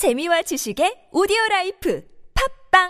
재미와 지식의 오디오 라이프 팟빵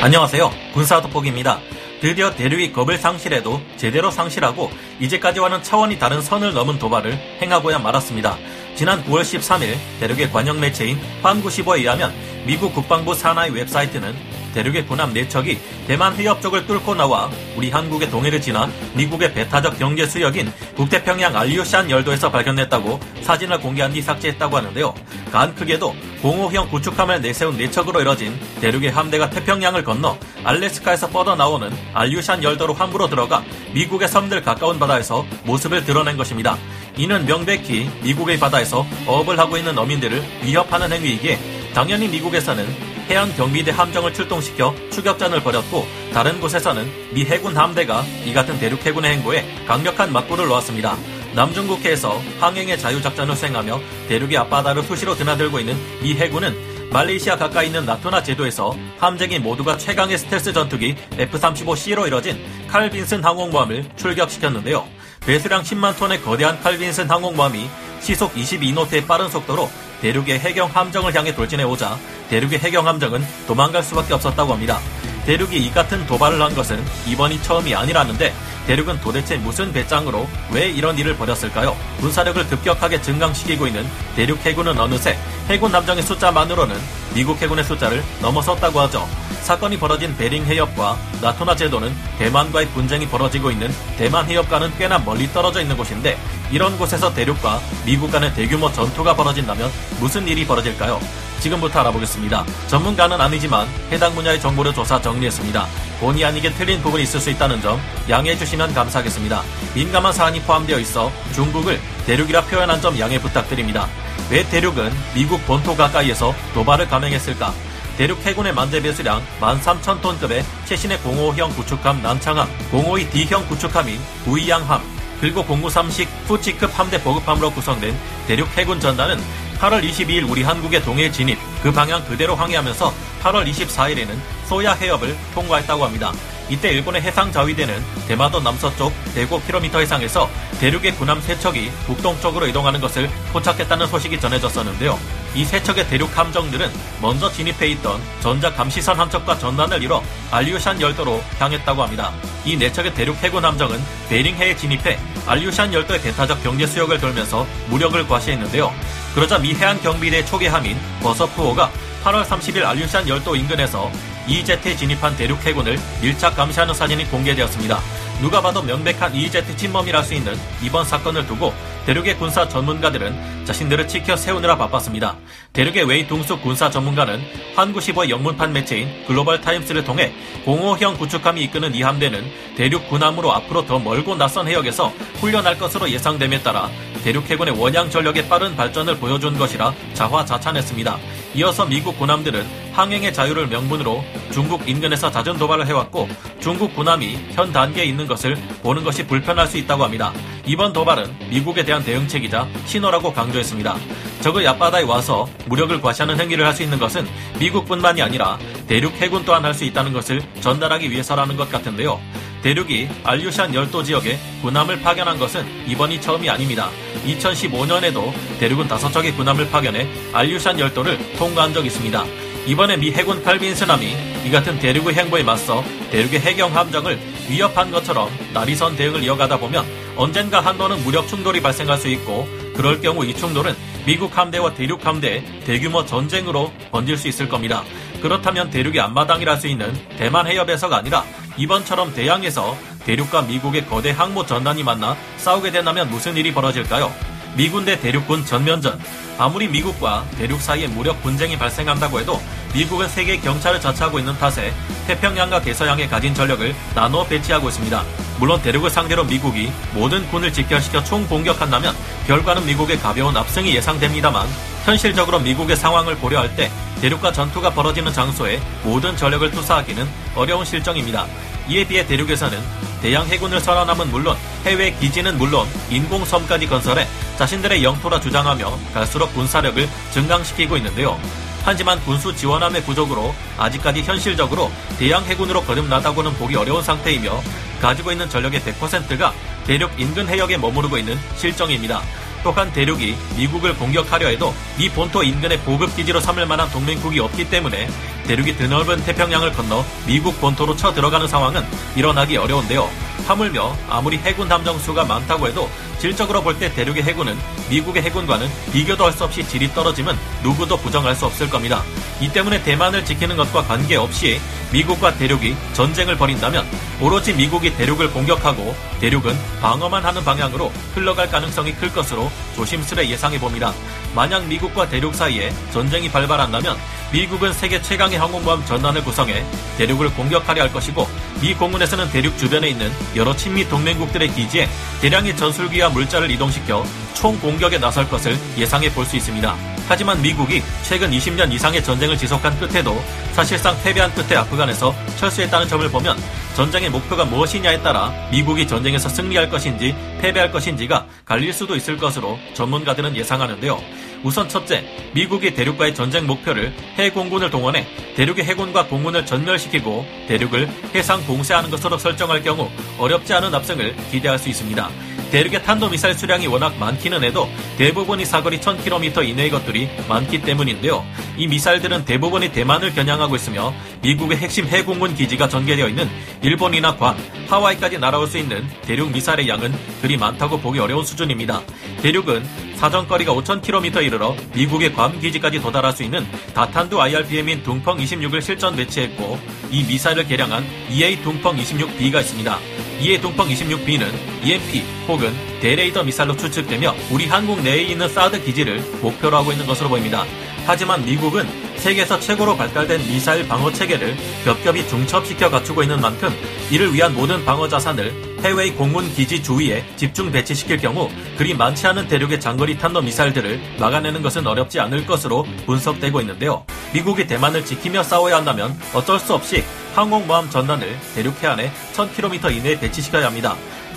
안녕하세요. 군사 돋보기입니다. 드디어 대륙이 겁을 상실해도 제대로 상실하고 이제까지와는 차원이 다른 선을 넘은 도발을 행하고야 말았습니다. 지난 9월 13일 대륙의 관영 매체인 환구시보에 의하면 미국 국방부 산하의 웹사이트는 대륙의 군함 4척이 대만 해협 쪽을 뚫고 나와 우리 한국의 동해를 지나 미국의 배타적 경제 수역인 북태평양 알류샨 열도에서 발견됐다고 사진을 공개한 뒤 삭제했다고 하는데요. 간 크게도 공호형 구축함을 내세운 4척으로 이뤄진 대륙의 함대가 태평양을 건너 알래스카에서 뻗어나오는 알리우샨 열도로 함부로 들어가 미국의 섬들 가까운 바다에서 모습을 드러낸 것입니다. 이는 명백히 미국의 바다에서 어업을 하고 있는 어민들을 위협하는 행위이기에 당연히 미국에서는 해안 경비대 함정을 출동시켜 추격전을 벌였고 다른 곳에서는 미 해군 함대가 이 같은 대륙 해군의 행보에 강력한 맞불을 놓았습니다. 남중국해에서 항행의 자유작전을 수행하며 대륙의 앞바다를 수시로 드나들고 있는 미 해군은 말레이시아 가까이 있는 나토나 제도에서 함쟁이 모두가 최강의 스텔스 전투기 F-35C로 이뤄진 칼빈슨 항공모함을 출격시켰는데요. 배수량 10만 톤의 거대한 칼빈슨 항공모함이 시속 22노트의 빠른 속도로 대륙의 해경 함정을 향해 돌진해 오자 대륙의 해경 함정은 도망갈 수밖에 없었다고 합니다. 대륙이 이 같은 도발을 한 것은 이번이 처음이 아니라는데 대륙은 도대체 무슨 배짱으로 왜 이런 일을 벌였을까요? 군사력을 급격하게 증강시키고 있는 대륙 해군은 어느새 해군 함정의 숫자만으로는 미국 해군의 숫자를 넘어섰다고 하죠. 사건이 벌어진 베링 해협과 나토나 제도는 대만과의 분쟁이 벌어지고 있는 대만 해협과는 꽤나 멀리 떨어져 있는 곳인데 이런 곳에서 대륙과 미국 간의 대규모 전투가 벌어진다면 무슨 일이 벌어질까요? 지금부터 알아보겠습니다. 전문가는 아니지만 해당 분야의 정보를 조사 정리했습니다. 본의 아니게 틀린 부분이 있을 수 있다는 점 양해해 주시면 감사하겠습니다. 민감한 사안이 포함되어 있어 중국을 대륙이라 표현한 점 양해 부탁드립니다. 왜 대륙은 미국 본토 가까이에서 도발을 감행했을까? 대륙 해군의 만재 배수량 13,000톤급의 최신의 05형 구축함 난창함, 052 D형 구축함인 구이양함, 그리고 093식 후치급 함대 보급함으로 구성된 대륙 해군 전단은 8월 22일 우리 한국의 동해 진입, 그 방향 그대로 항해하면서 8월 24일에는 소야 해협을 통과했다고 합니다. 이때 일본의 해상 자위대는 대마도 남서쪽 105km 해상에서 대륙의 군함 3척이 북동쪽으로 이동하는 것을 포착했다는 소식이 전해졌었는데요. 이 세 척의 대륙 함정들은 먼저 진입해 있던 전자 감시선 함척과 전단을 이뤄 알리우샨 열도로 향했다고 합니다. 이네 척의 대륙 해군 함정은 베링해에 진입해 알리우샨 열도의 배타적 경제 수역을 돌면서 무력을 과시했는데요. 그러자 미 해안 경비대 초계함인 버솔프호가 8월 30일 알류샨 열도 인근에서 EEZ에 진입한 대륙 해군을 밀착 감시하는 사진이 공개되었습니다. 누가 봐도 명백한 EEZ 침범이랄 수 있는 이번 사건을 두고 대륙의 군사 전문가들은 자신들을 치켜세우느라 바빴습니다. 대륙의 웨이 둥쉬 군사 전문가는 환구시보의 영문판 매체인 글로벌 타임스를 통해 055형 구축함이 이끄는 이 함대는 대륙 군함으로 앞으로 더 멀고 낯선 해역에서 훈련할 것으로 예상됨에 따라 대륙 해군의 원양 전력의 빠른 발전을 보여준 것이라 자화자찬했습니다. 이어서 미국 군함들은 항행의 자유를 명분으로 중국 인근에서 잦은 도발을 해왔고 중국 군함이 현 단계에 있는 것을 보는 것이 불편할 수 있다고 합니다. 이번 도발은 미국에 대한 대응책이자 신호라고 강조했습니다. 적의 앞바다에 와서 무력을 과시하는 행위를 할 수 있는 것은 미국뿐만이 아니라 대륙 해군 또한 할 수 있다는 것을 전달하기 위해서라는 것 같은데요. 대륙이 알류샨 열도 지역에 군함을 파견한 것은 이번이 처음이 아닙니다. 2015년에도 대륙은 다섯 척의 군함을 파견해 알류샨 열도를 통과한 적이 있습니다. 이번에 미 해군 칼빈스함이 이 같은 대륙의 행보에 맞서 대륙의 해경 함정을 위협한 것처럼 나리선 대응을 이어가다 보면 언젠가 한번은 무력 충돌이 발생할 수 있고 그럴 경우 이 충돌은 미국 함대와 대륙 함대의 대규모 전쟁으로 번질 수 있을 겁니다. 그렇다면 대륙의 앞마당이라 수 있는 대만 해협에서가 아니라 이번처럼 대양에서 대륙과 미국의 거대 항모 전단이 만나 싸우게 된다면 무슨 일이 벌어질까요? 미군 대 대륙군 전면전. 아무리 미국과 대륙 사이에 무력 분쟁이 발생한다고 해도 미국은 세계 경찰을 자처하고 있는 탓에 태평양과 대서양에 가진 전력을 나눠 배치하고 있습니다. 물론 대륙을 상대로 미국이 모든 군을 직결시켜 총공격한다면 결과는 미국의 가벼운 압승이 예상됩니다만 현실적으로 미국의 상황을 고려할 때 대륙과 전투가 벌어지는 장소에 모든 전력을 투사하기는 어려운 실정입니다. 이에 비해 대륙에서는 대양 해군을 선언함은 물론 해외 기지는 물론 인공섬까지 건설해 자신들의 영토라 주장하며 갈수록 군사력을 증강시키고 있는데요. 하지만 군수 지원함의 부족으로 아직까지 현실적으로 대양 해군으로 거듭나다고는 보기 어려운 상태이며 가지고 있는 전력의 100%가 대륙 인근 해역에 머무르고 있는 실정입니다. 또한 대륙이 미국을 공격하려 해도 미 본토 인근의 보급 기지로 삼을 만한 동맹국이 없기 때문에 대륙이 드넓은 태평양을 건너 미국 본토로 쳐 들어가는 상황은 일어나기 어려운데요. 하물며 아무리 해군 함정 수가 많다고 해도 질적으로 볼 때 대륙의 해군은 미국의 해군과는 비교도 할 수 없이 질이 떨어지면 누구도 부정할 수 없을 겁니다. 이 때문에 대만을 지키는 것과 관계없이 미국과 대륙이 전쟁을 벌인다면 오로지 미국이 대륙을 공격하고 대륙은 방어만 하는 방향으로 흘러갈 가능성이 클 것으로 조심스레 예상해 봅니다. 만약 미국과 대륙 사이에 전쟁이 발발한다면 미국은 세계 최강의 항공모함 전단을 구성해 대륙을 공격하려 할 것이고 미 공군에서는 대륙 주변에 있는 여러 친미 동맹국들의 기지에 대량의 전술기와 물자를 이동시켜 총 공격에 나설 것을 예상해 볼 수 있습니다. 하지만 미국이 최근 20년 이상의 전쟁을 지속한 끝에도 사실상 패배한 끝에 아프간에서 철수했다는 점을 보면 전쟁의 목표가 무엇이냐에 따라 미국이 전쟁에서 승리할 것인지 패배할 것인지가 갈릴 수도 있을 것으로 전문가들은 예상하는데요. 우선 첫째, 미국이 대륙과의 전쟁 목표를 해공군을 동원해 대륙의 해군과 공군을 전멸시키고 대륙을 해상 봉쇄하는 것으로 설정할 경우 어렵지 않은 압승을 기대할 수 있습니다. 대륙의 탄도미사일 수량이 워낙 많기는 해도 대부분이 사거리 1000km 이내의 것들이 많기 때문인데요. 이 미사일들은 대부분이 대만을 겨냥하고 있으며 미국의 핵심 해공군 기지가 전개되어 있는 일본이나 괌, 하와이까지 날아올 수 있는 대륙 미사일의 양은 그리 많다고 보기 어려운 수준입니다. 대륙은 사정거리가 5,000km 이르러 미국의 괌 기지까지 도달할 수 있는 다탄두 IRBM인 둥펑 26을 실전 배치했고 이 미사일을 개량한 EA 둥펑 26B가 있습니다. 이에 동펑 26B는 EMP 혹은 대레이더 미사일로 추측되며 우리 한국 내에 있는 사드 기지를 목표로 하고 있는 것으로 보입니다. 하지만 미국은 세계에서 최고로 발달된 미사일 방어 체계를 겹겹이 중첩시켜 갖추고 있는 만큼 이를 위한 모든 방어 자산을 해외의 공군 기지 주위에 집중 배치시킬 경우 그리 많지 않은 대륙의 장거리 탄도 미사일들을 막아내는 것은 어렵지 않을 것으로 분석되고 있는데요. 미국이 대만을 지키며 싸워야 한다면 어쩔 수 없이 항공모함 전단을 대륙 해안에 1000km 이내에 배치시켜야 합니다.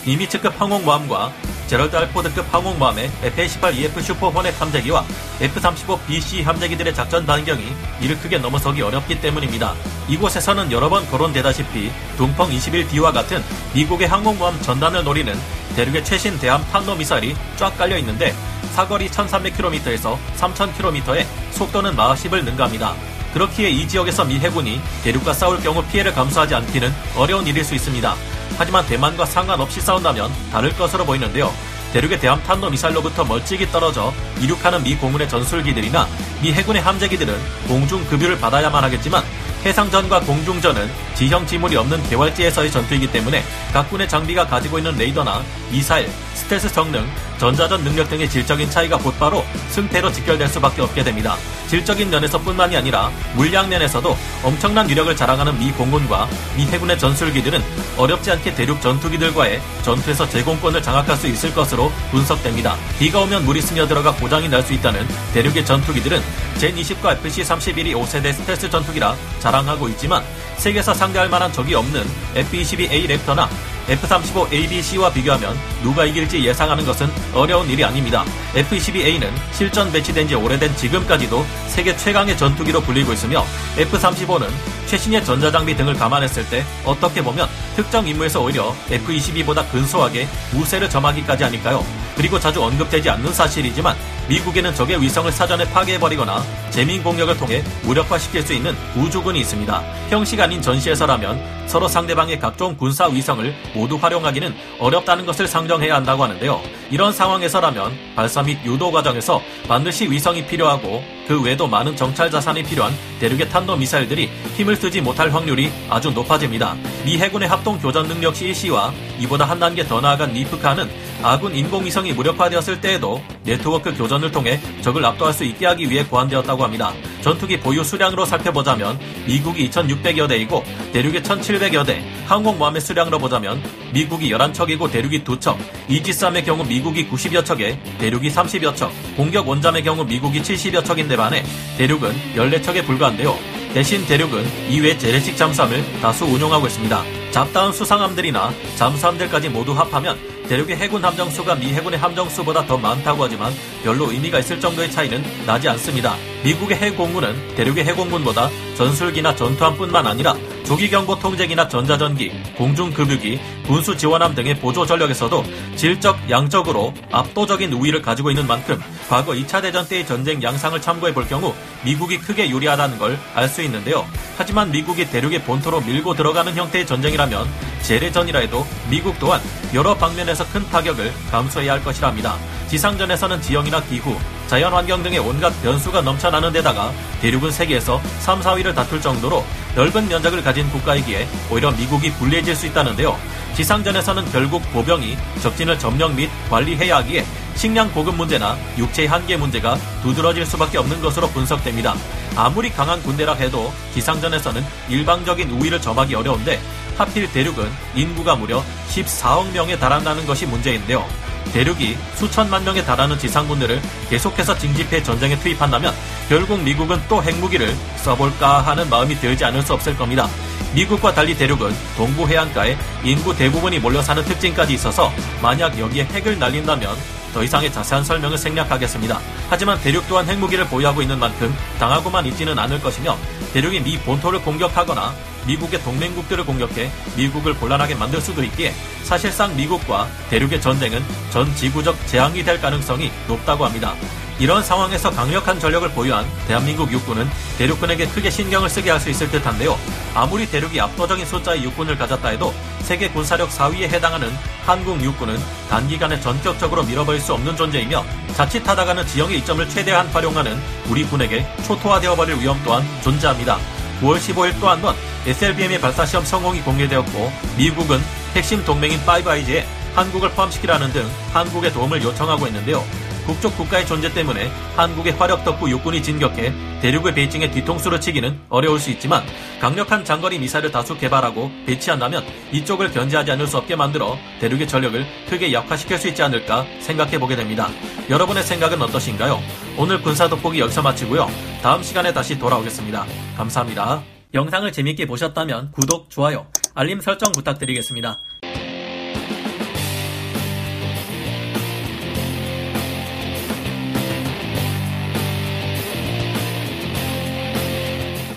니미츠급 항공모함과 제럴드 R 포드급 항공모함의 F-18EF 슈퍼 호넷 함재기와 F-35BC 함재기들의 작전 반경이 이를 크게 넘어서기 어렵기 때문입니다. 이곳에서는 여러 번 거론되다시피 동펑 21D와 같은 미국의 항공모함 전단을 노리는 대륙의 최신 대함 탄도미사일이 쫙 깔려 있는데 사거리 1300km에서 3000km에 속도는 마하 10을 능가합니다. 그렇기에 이 지역에서 미 해군이 대륙과 싸울 경우 피해를 감수하지 않기는 어려운 일일 수 있습니다. 하지만 대만과 상관없이 싸운다면 다를 것으로 보이는데요. 대륙의 대함 탄도 미사일로부터 멀찍이 떨어져 이륙하는 미 공군의 전술기들이나 미 해군의 함재기들은 공중 급유를 받아야만 하겠지만 해상전과 공중전은 지형 지물이 없는 개활지에서의 전투이기 때문에 각 군의 장비가 가지고 있는 레이더나 미사일, 스텔스 성능, 전자전 능력 등의 질적인 차이가 곧바로 승패로 직결될 수밖에 없게 됩니다. 질적인 면에서뿐만이 아니라 물량 면에서도 엄청난 위력을 자랑하는 미 공군과 미 해군의 전술기들은 어렵지 않게 대륙 전투기들과의 전투에서 제공권을 장악할 수 있을 것으로 분석됩니다. 비가 오면 물이 스며들어가 고장이 날 수 있다는 대륙의 전투기들은 젠20과 FC-31이 5세대 스텔스 전투기라 자 랑하고 있지만 세계에서 상대할 만한 적이 없는 F-22A 랩터나 F-35ABC와 비교하면 누가 이길지 예상하는 것은 어려운 일이 아닙니다. F-22A는 실전 배치된 지 오래된 지금까지도 세계 최강의 전투기로 불리고 있으며 F-35는 최신의 전자장비 등을 감안했을 때 어떻게 보면 특정 임무에서 오히려 F-22보다 근소하게 우세를 점하기까지 하니까요. 그리고 자주 언급되지 않는 사실이지만 미국에는 적의 위성을 사전에 파괴해버리거나 재민 공격을 통해 무력화시킬 수 있는 우주군이 있습니다. 형식 아닌 전시에서라면 서로 상대방의 각종 군사 위성을 모두 활용하기는 어렵다는 것을 상정해야 한다고 하는데요. 이런 상황에서라면 발사 및 유도 과정에서 반드시 위성이 필요하고 그 외에도 많은 정찰 자산이 필요한 대륙의 탄도 미사일들이 힘을 쓰지 못할 확률이 아주 높아집니다. 미 해군의 합동 교전 능력 CEC와 이보다 한 단계 더 나아간 니프카는 아군 인공위성이 무력화되었을 때에도 네트워크 교전을 통해 적을 압도할 수 있게 하기 위해 고안되었다고 합니다. 전투기 보유 수량으로 살펴보자면 미국이 2,600여 대이고 대륙이 1,700여 대, 항공모함의 수량으로 보자면 미국이 11척이고 대륙이 2척, 이지스함의 경우 미국이 90여 척에 대륙이 30여 척, 공격 원잠의 경우 미국이 70여 척인데 반해 대륙은 14척에 불과한데요. 대신 대륙은 이외 재래식 잠수함을 다수 운용하고 있습니다. 잡다운 수상함들이나 잠수함들까지 모두 합하면 대륙의 해군 함정수가 미 해군의 함정수보다 더 많다고 하지만 별로 의미가 있을 정도의 차이는 나지 않습니다. 미국의 해공군은 대륙의 해공군보다 전술기나 전투함뿐만 아니라 조기경보 통제기나 전자전기, 공중급유기, 군수 지원함 등의 보조 전력에서도 질적, 양적으로 압도적인 우위를 가지고 있는 만큼 과거 2차 대전 때의 전쟁 양상을 참고해 볼 경우 미국이 크게 유리하다는 걸 알 수 있는데요. 하지만 미국이 대륙의 본토로 밀고 들어가는 형태의 전쟁이라면 재래전이라 해도 미국 또한 여러 방면에서 큰 타격을 감수해야 할 것이랍니다. 지상전에서는 지형이나 기후, 자연환경 등의 온갖 변수가 넘쳐나는 데다가 대륙은 세계에서 3, 4위를 다툴 정도로 넓은 면적을 가진 국가이기에 오히려 미국이 불리해질 수 있다는데요. 지상전에서는 결국 보병이 적진을 점령 및 관리해야 하기에 식량 보급 문제나 육체 한계 문제가 두드러질 수밖에 없는 것으로 분석됩니다. 아무리 강한 군대라 해도 기상전에서는 일방적인 우위를 점하기 어려운데 하필 대륙은 인구가 무려 14억 명에 달한다는 것이 문제인데요. 대륙이 수천만 명에 달하는 지상군들을 계속해서 징집해 전쟁에 투입한다면 결국 미국은 또 핵무기를 써볼까 하는 마음이 들지 않을 수 없을 겁니다. 미국과 달리 대륙은 동부 해안가에 인구 대부분이 몰려 사는 특징까지 있어서 만약 여기에 핵을 날린다면 더 이상의 자세한 설명을 생략하겠습니다. 하지만 대륙 또한 핵무기를 보유하고 있는 만큼 당하고만 있지는 않을 것이며 대륙이 미 본토를 공격하거나 미국의 동맹국들을 공격해 미국을 곤란하게 만들 수도 있기에 사실상 미국과 대륙의 전쟁은 전 지구적 재앙이 될 가능성이 높다고 합니다. 이런 상황에서 강력한 전력을 보유한 대한민국 육군은 대륙군에게 크게 신경을 쓰게 할 수 있을 듯한데요. 아무리 대륙이 압도적인 숫자의 육군을 가졌다 해도 세계 군사력 4위에 해당하는 한국 육군은 단기간에 전격적으로 밀어버릴 수 없는 존재이며 자칫하다가는 지형의 이점을 최대한 활용하는 우리 군에게 초토화되어 버릴 위험 또한 존재합니다. 9월 15일 또 한 번 SLBM의 발사 시험 성공이 공개되었고 미국은 핵심 동맹인 파이브아이즈에 한국을 포함시키라는 등 한국의 도움을 요청하고 있는데요. 북쪽 국가의 존재 때문에 한국의 화력 덕후 육군이 진격해 대륙의 베이징의 뒤통수를 치기는 어려울 수 있지만 강력한 장거리 미사일을 다수 개발하고 배치한다면 이쪽을 견제하지 않을 수 없게 만들어 대륙의 전력을 크게 약화시킬 수 있지 않을까 생각해 보게 됩니다. 여러분의 생각은 어떠신가요? 오늘 군사 돋보기 여기서 마치고요. 다음 시간에 다시 돌아오겠습니다. 감사합니다. 영상을 재밌게 보셨다면 구독, 좋아요, 알림 설정 부탁드리겠습니다.